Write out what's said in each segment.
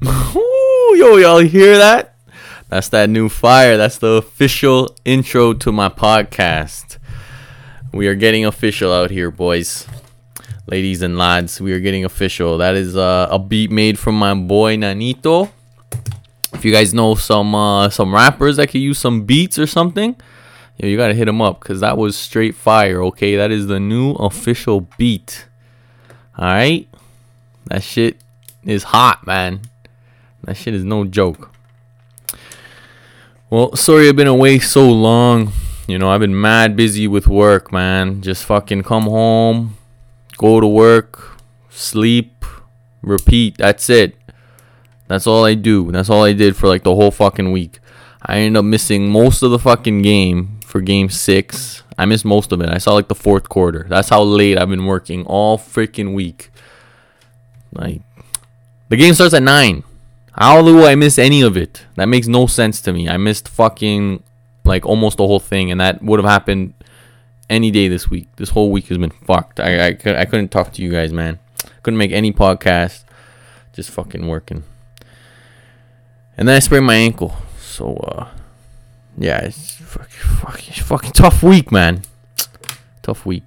yo, y'all hear that? That's that new fire. That's the official intro to my podcast. We are getting official out here, boys, ladies and lads. We are getting official. That is uh, a beat made from my boy Nanito. If you guys know some uh, some rappers that could use some beats or something, yo, you gotta hit them up because that was straight fire. Okay, that is the new official beat. All right, that shit is hot, man. That shit is no joke. Well, sorry I've been away so long. You know, I've been mad busy with work, man. Just fucking come home, go to work, sleep, repeat. That's it. That's all I do. That's all I did for like the whole fucking week. I ended up missing most of the fucking game for game six. I missed most of it. I saw like the fourth quarter. That's how late I've been working all freaking week. Like, the game starts at nine. How do I miss any of it? That makes no sense to me. I missed fucking like almost the whole thing, and that would have happened any day this week. This whole week has been fucked. I I, I couldn't talk to you guys, man. Couldn't make any podcast. Just fucking working. And then I sprained my ankle. So uh, yeah, it's fucking, fucking, fucking tough week, man. Tough week.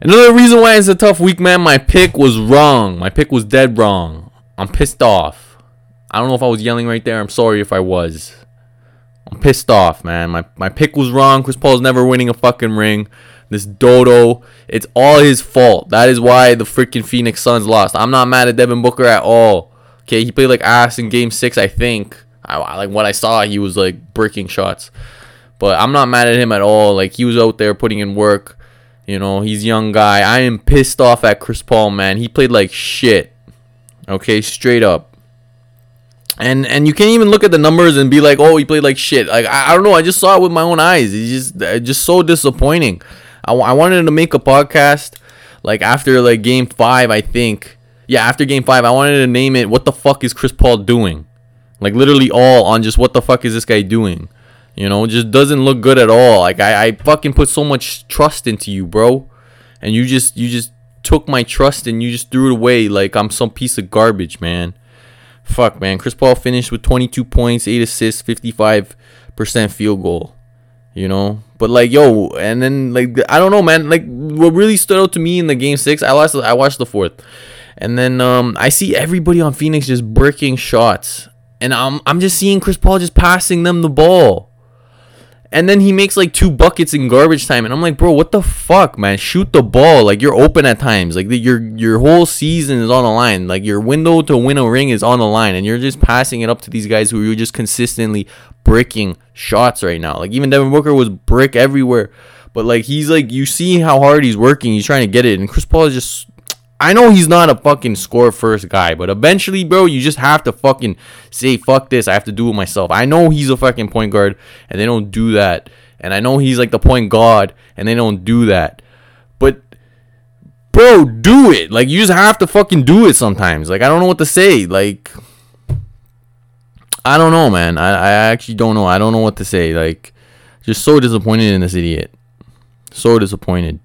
Another reason why it's a tough week, man. My pick was wrong. My pick was dead wrong. I'm pissed off. I don't know if I was yelling right there. I'm sorry if I was. I'm pissed off, man. My my pick was wrong. Chris Paul's never winning a fucking ring. This Dodo, it's all his fault. That is why the freaking Phoenix Suns lost. I'm not mad at Devin Booker at all. Okay, he played like ass in Game Six, I think. I like what I saw. He was like breaking shots, but I'm not mad at him at all. Like he was out there putting in work. You know, he's young guy. I am pissed off at Chris Paul, man. He played like shit. Okay, straight up and and you can't even look at the numbers and be like, oh, he played like shit. Like I, I don't know. I just saw it with my own eyes. It's just uh, just so disappointing. I, I wanted to make a podcast like after like game five, I think. Yeah, after game five, I wanted to name it "What the fuck is Chris Paul doing?" Like literally all on just what the fuck is this guy doing? You know, just doesn't look good at all. Like I, I fucking put so much trust into you, bro, and you just you just took my trust and you just threw it away like I'm some piece of garbage, man fuck, man. Chris Paul finished with 22 points, 8 assists, 55% field goal. You know? But like, yo, and then like I don't know, man. Like what really stood out to me in the game 6, I watched I watched the fourth. And then um I see everybody on Phoenix just breaking shots. And I'm I'm just seeing Chris Paul just passing them the ball and then he makes like two buckets in garbage time and i'm like bro what the fuck man? Shoot the ball. Like you're open at times. Like the, your your whole season is on the line. Like your window to win a ring is on the line and you're just passing it up to these guys who you're just consistently bricking shots right now. Like even devin booker was brick everywhere but like he's like you see how hard he's working. He's trying to get it and chris paul is just I know he's not a fucking score first guy, but eventually, bro, you just have to fucking say, fuck this. I have to do it myself. I know he's a fucking point guard, and they don't do that. And I know he's like the point guard, and they don't do that. But, bro, do it. Like, you just have to fucking do it sometimes. Like, I don't know what to say. Like, I don't know, man. I, I actually don't know. I don't know what to say. Like, just so disappointed in this idiot. So disappointed.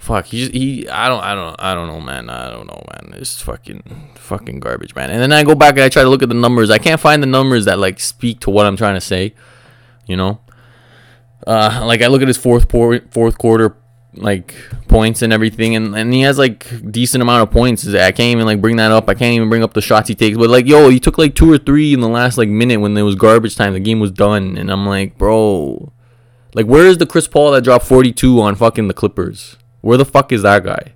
Fuck, he he. I don't, I don't, I don't know, man. I don't know, man. It's fucking, fucking garbage, man. And then I go back and I try to look at the numbers. I can't find the numbers that like speak to what I'm trying to say. You know, uh, like I look at his fourth por- fourth quarter like points and everything, and and he has like decent amount of points. I can't even like bring that up. I can't even bring up the shots he takes. But like, yo, he took like two or three in the last like minute when there was garbage time. The game was done, and I'm like, bro, like, where is the Chris Paul that dropped 42 on fucking the Clippers? Where the fuck is that guy?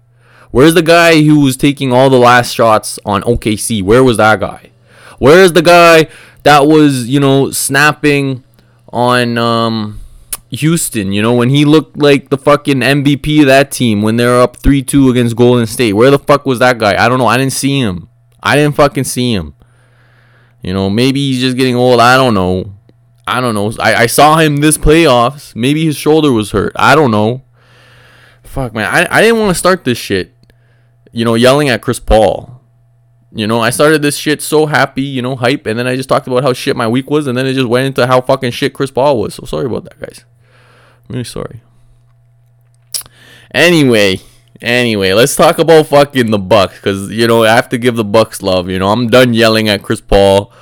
Where's the guy who was taking all the last shots on OKC? Where was that guy? Where's the guy that was, you know, snapping on um, Houston, you know, when he looked like the fucking MVP of that team when they were up 3 2 against Golden State? Where the fuck was that guy? I don't know. I didn't see him. I didn't fucking see him. You know, maybe he's just getting old. I don't know. I don't know. I, I saw him this playoffs. Maybe his shoulder was hurt. I don't know fuck, man, I, I didn't want to start this shit, you know, yelling at Chris Paul. You know, I started this shit so happy, you know, hype, and then I just talked about how shit my week was, and then it just went into how fucking shit Chris Paul was. So sorry about that, guys. I'm really sorry. Anyway, Anyway, let's talk about fucking the Bucks because you know I have to give the Bucks love. You know I'm done yelling at Chris Paul.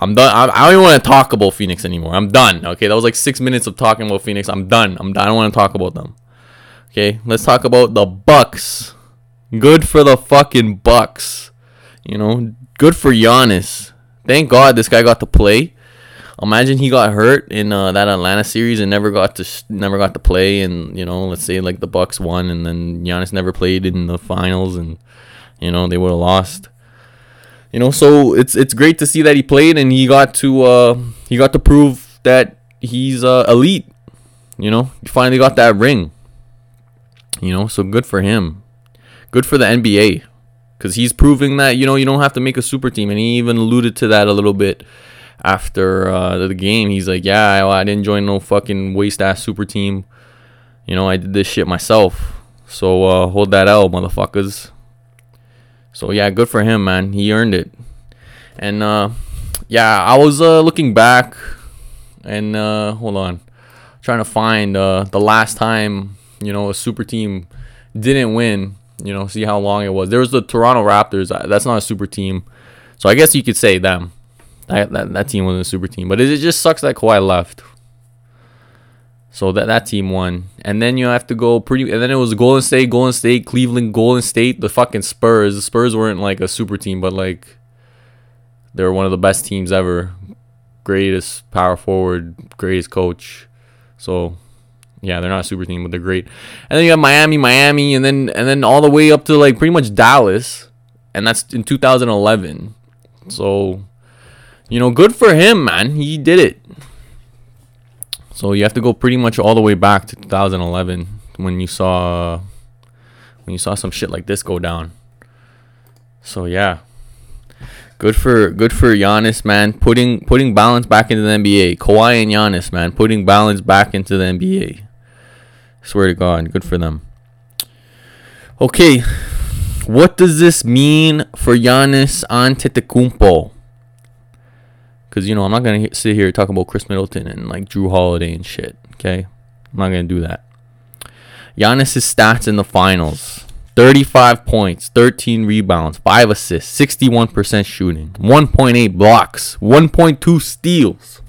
I'm done. I, I don't even want to talk about Phoenix anymore. I'm done. Okay, that was like six minutes of talking about Phoenix. I'm done. I'm done. I don't want to talk about them. Okay, let's talk about the Bucks. Good for the fucking Bucks. You know, good for Giannis. Thank God this guy got to play. Imagine he got hurt in uh, that Atlanta series and never got to never got to play. And you know, let's say like the Bucks won, and then Giannis never played in the finals, and you know they would have lost. You know, so it's it's great to see that he played and he got to uh, he got to prove that he's uh, elite. You know, he finally got that ring. You know, so good for him. Good for the NBA because he's proving that you know you don't have to make a super team, and he even alluded to that a little bit after uh, the game. He's like, "Yeah, I, I didn't join no fucking waste ass super team. You know, I did this shit myself. So uh, hold that out, motherfuckers." So yeah, good for him, man. He earned it. And uh, yeah, I was uh, looking back, and uh, hold on, trying to find uh, the last time you know a super team didn't win. You know, see how long it was. There was the Toronto Raptors. That's not a super team, so I guess you could say them. That that, that team wasn't a super team, but it, it just sucks that Kawhi left. So that that team won, and then you have to go pretty. And then it was Golden State, Golden State, Cleveland, Golden State, the fucking Spurs. The Spurs weren't like a super team, but like they were one of the best teams ever. Greatest power forward, greatest coach. So yeah, they're not a super team, but they're great. And then you have Miami, Miami, and then and then all the way up to like pretty much Dallas, and that's in 2011. So you know, good for him, man. He did it. So you have to go pretty much all the way back to 2011 when you saw when you saw some shit like this go down. So yeah. Good for good for Giannis, man. Putting putting balance back into the NBA. Kawhi and Giannis, man, putting balance back into the NBA. Swear to God, good for them. Okay, what does this mean for Giannis Antetokounmpo? Because, you know, I'm not to sit here and talk about Khris Middleton and like Jrue Holiday and shit. Okay? I'm not to do that. Giannis' stats in the finals 35 points, 13 rebounds, 5 assists, 61% shooting, 1.8 blocks, 1.2 steals.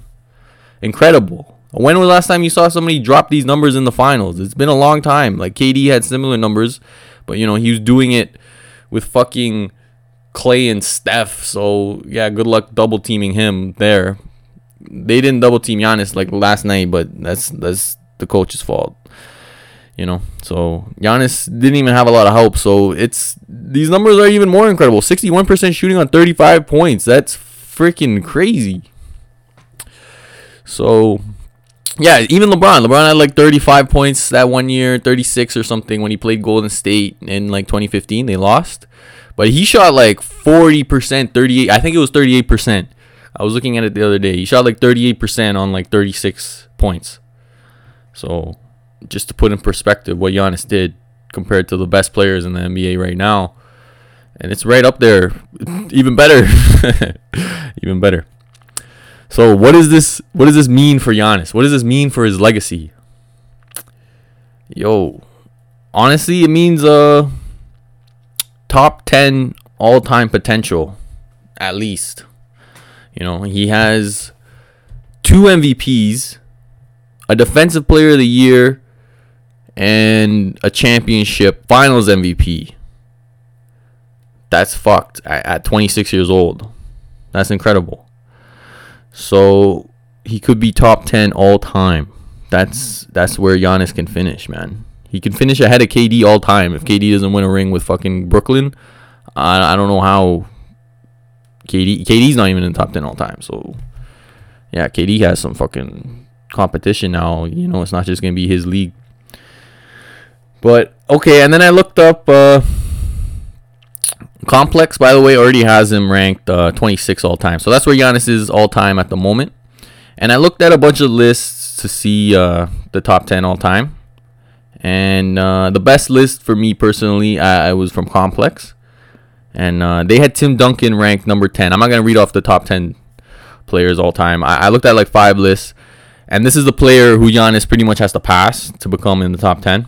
Incredible. When was the last time you saw somebody drop these numbers in the finals? It's been a long time. Like KD had similar numbers, but you know, he was doing it with fucking Clay and Steph. So yeah, good luck double teaming him there. They didn't double team Giannis like last night, but that's that's the coach's fault. You know, so Giannis didn't even have a lot of help. So it's these numbers are even more incredible. 61% shooting on 35 points. That's freaking crazy. So yeah, even LeBron. LeBron had like 35 points that one year, 36 or something when he played Golden State in like 2015. They lost. But he shot like 40%, 38. I think it was 38%. I was looking at it the other day. He shot like 38% on like 36 points. So, just to put in perspective what Giannis did compared to the best players in the NBA right now. And it's right up there. Even better. Even better. So, what is this what does this mean for Giannis? What does this mean for his legacy? Yo, honestly, it means uh top 10 all time potential, at least. You know, he has two MVPs, a Defensive Player of the Year, and a championship finals MVP. That's fucked at, at 26 years old. That's incredible. So he could be top 10 all time. That's that's where Giannis can finish, man. He can finish ahead of KD all time if KD doesn't win a ring with fucking Brooklyn. I, I don't know how KD KD's not even in the top ten all time. So yeah, KD has some fucking competition now. You know, it's not just gonna be his league. But okay, and then I looked up uh, Complex. By the way, already has him ranked uh, 26 all time. So that's where Giannis is all time at the moment. And I looked at a bunch of lists to see uh, the top 10 all time. And uh, the best list for me personally, I, I was from Complex, and uh, they had Tim Duncan ranked number ten. I'm not gonna read off the top ten players all time. I, I looked at like five lists, and this is the player who Giannis pretty much has to pass to become in the top ten.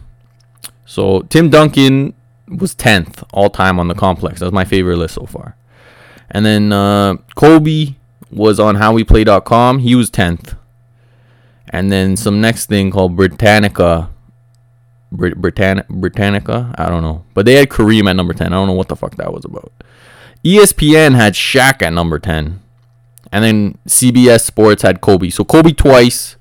So Tim Duncan was 10th all time on the complex. That was my favorite list so far. And then uh, Kobe was on howweplay.com. He was 10th. And then some next thing called Britannica. Brit- Britann- Britannica? I don't know. But they had Kareem at number 10. I don't know what the fuck that was about. ESPN had Shaq at number 10. And then CBS Sports had Kobe. So Kobe twice,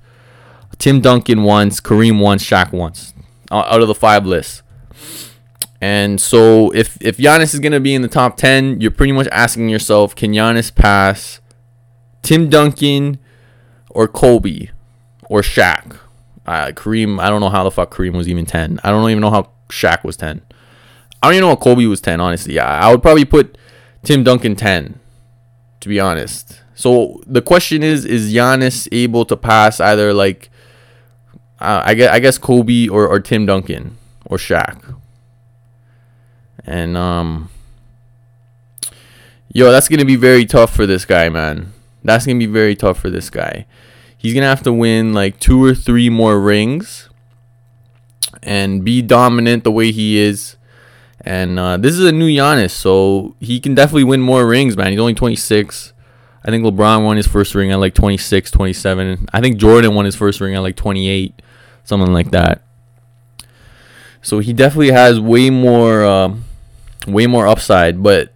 Tim Duncan once, Kareem once, Shaq once. Out of the five lists. And so if if Giannis is gonna be in the top ten, you're pretty much asking yourself, can Giannis pass Tim Duncan or Kobe or Shaq? Uh, Kareem, I don't know how the fuck Kareem was even ten. I don't even know how Shaq was ten. I don't even know how Kobe was ten. Honestly, yeah, I would probably put Tim Duncan ten. To be honest, so the question is: Is Giannis able to pass either like, uh, I guess I guess Kobe or or Tim Duncan or Shaq? And um Yo, that's gonna be very tough for this guy, man. That's gonna be very tough for this guy. He's gonna have to win like two or three more rings and be dominant the way he is. And uh, this is a new Giannis, so he can definitely win more rings, man. He's only 26. I think LeBron won his first ring at like 26, 27. I think Jordan won his first ring at like 28, something like that. So he definitely has way more. Uh, way more upside. But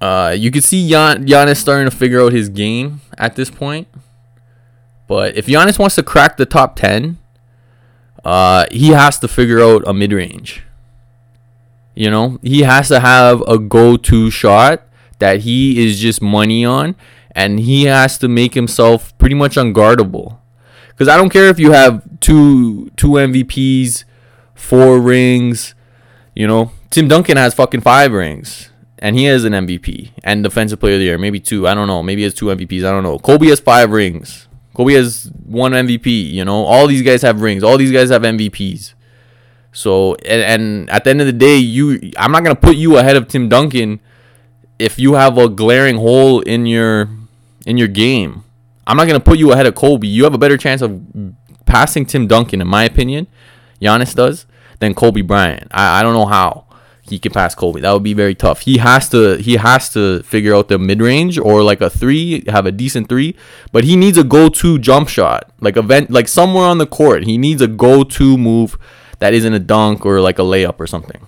uh, you can see Gian- Giannis starting to figure out his game at this point. But if Giannis wants to crack the top 10, uh, he has to figure out a mid range. You know, he has to have a go to shot that he is just money on, and he has to make himself pretty much unguardable. Because I don't care if you have two two MVPs, four rings, you know, Tim Duncan has fucking five rings, and he has an MVP and Defensive Player of the Year, maybe two. I don't know. Maybe he has two MVPs. I don't know. Kobe has five rings. Kobe has one MVP. You know, all these guys have rings. All these guys have MVPs. So, and, and at the end of the day, you, I'm not gonna put you ahead of Tim Duncan if you have a glaring hole in your in your game. I'm not gonna put you ahead of Kobe. You have a better chance of passing Tim Duncan, in my opinion. Giannis does than Kobe Bryant. I, I don't know how he can pass Kobe. That would be very tough. He has to he has to figure out the mid range or like a three, have a decent three. But he needs a go to jump shot, like event, like somewhere on the court. He needs a go to move that isn't a dunk or like a layup or something.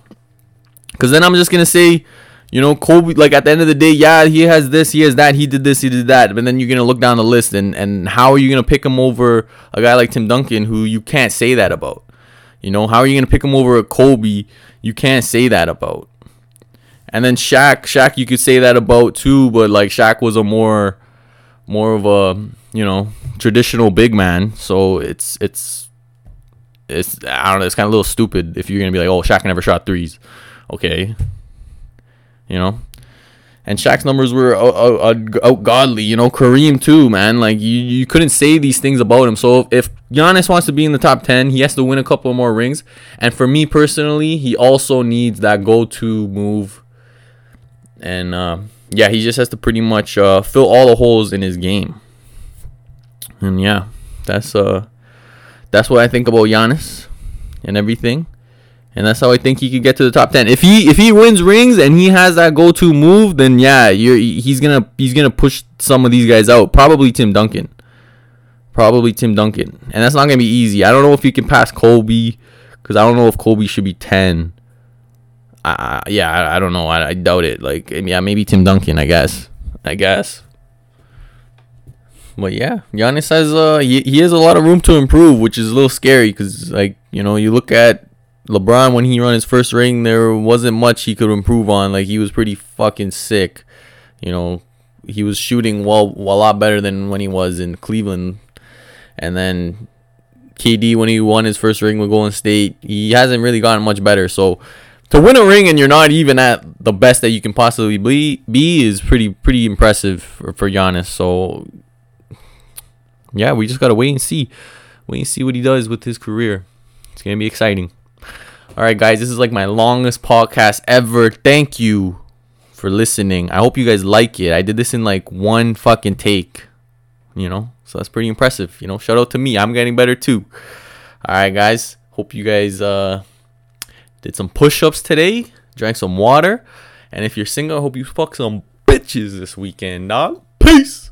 Because then I'm just gonna say, you know, Kobe. Like at the end of the day, yeah, he has this, he has that, he did this, he did that. But then you're gonna look down the list and and how are you gonna pick him over a guy like Tim Duncan who you can't say that about? You know, how are you gonna pick him over a Kobe? You can't say that about. And then Shaq, Shaq, you could say that about too, but like Shaq was a more, more of a you know traditional big man. So it's it's it's I don't know. It's kind of a little stupid if you're gonna be like, oh, Shaq never shot threes. Okay, you know and Shaq's numbers were out, out, out, godly. You know, Kareem too, man. Like you, you couldn't say these things about him. So if, Giannis wants to be in the top ten, he has to win a couple more rings. And for me personally, he also needs that go-to move. And uh, yeah, he just has to pretty much uh, fill all the holes in his game. And yeah, that's uh, that's what I think about Giannis and everything and that's how I think he could get to the top ten. If he if he wins rings and he has that go to move, then yeah, you're he's gonna he's gonna push some of these guys out. Probably Tim Duncan. Probably Tim Duncan, and that's not gonna be easy. I don't know if he can pass Kobe, because I don't know if Kobe should be ten. Uh, yeah, I, I don't know. I, I doubt it. Like yeah, maybe Tim Duncan. I guess. I guess. But yeah, Giannis has uh he, he has a lot of room to improve, which is a little scary because like you know you look at LeBron when he run his first ring, there wasn't much he could improve on. Like he was pretty fucking sick. You know, he was shooting well, a lot better than when he was in Cleveland. And then KD when he won his first ring with Golden State, he hasn't really gotten much better. So to win a ring and you're not even at the best that you can possibly be, be is pretty pretty impressive for, for Giannis. So yeah, we just gotta wait and see, wait and see what he does with his career. It's gonna be exciting. All right, guys, this is like my longest podcast ever. Thank you for listening. I hope you guys like it. I did this in like one fucking take, you know, so that's pretty impressive. You know, shout out to me. I'm getting better too. All right, guys. Hope you guys uh Did some push ups today. Drank some water. And if you're single, I hope you fuck some bitches this weekend, dog. Peace.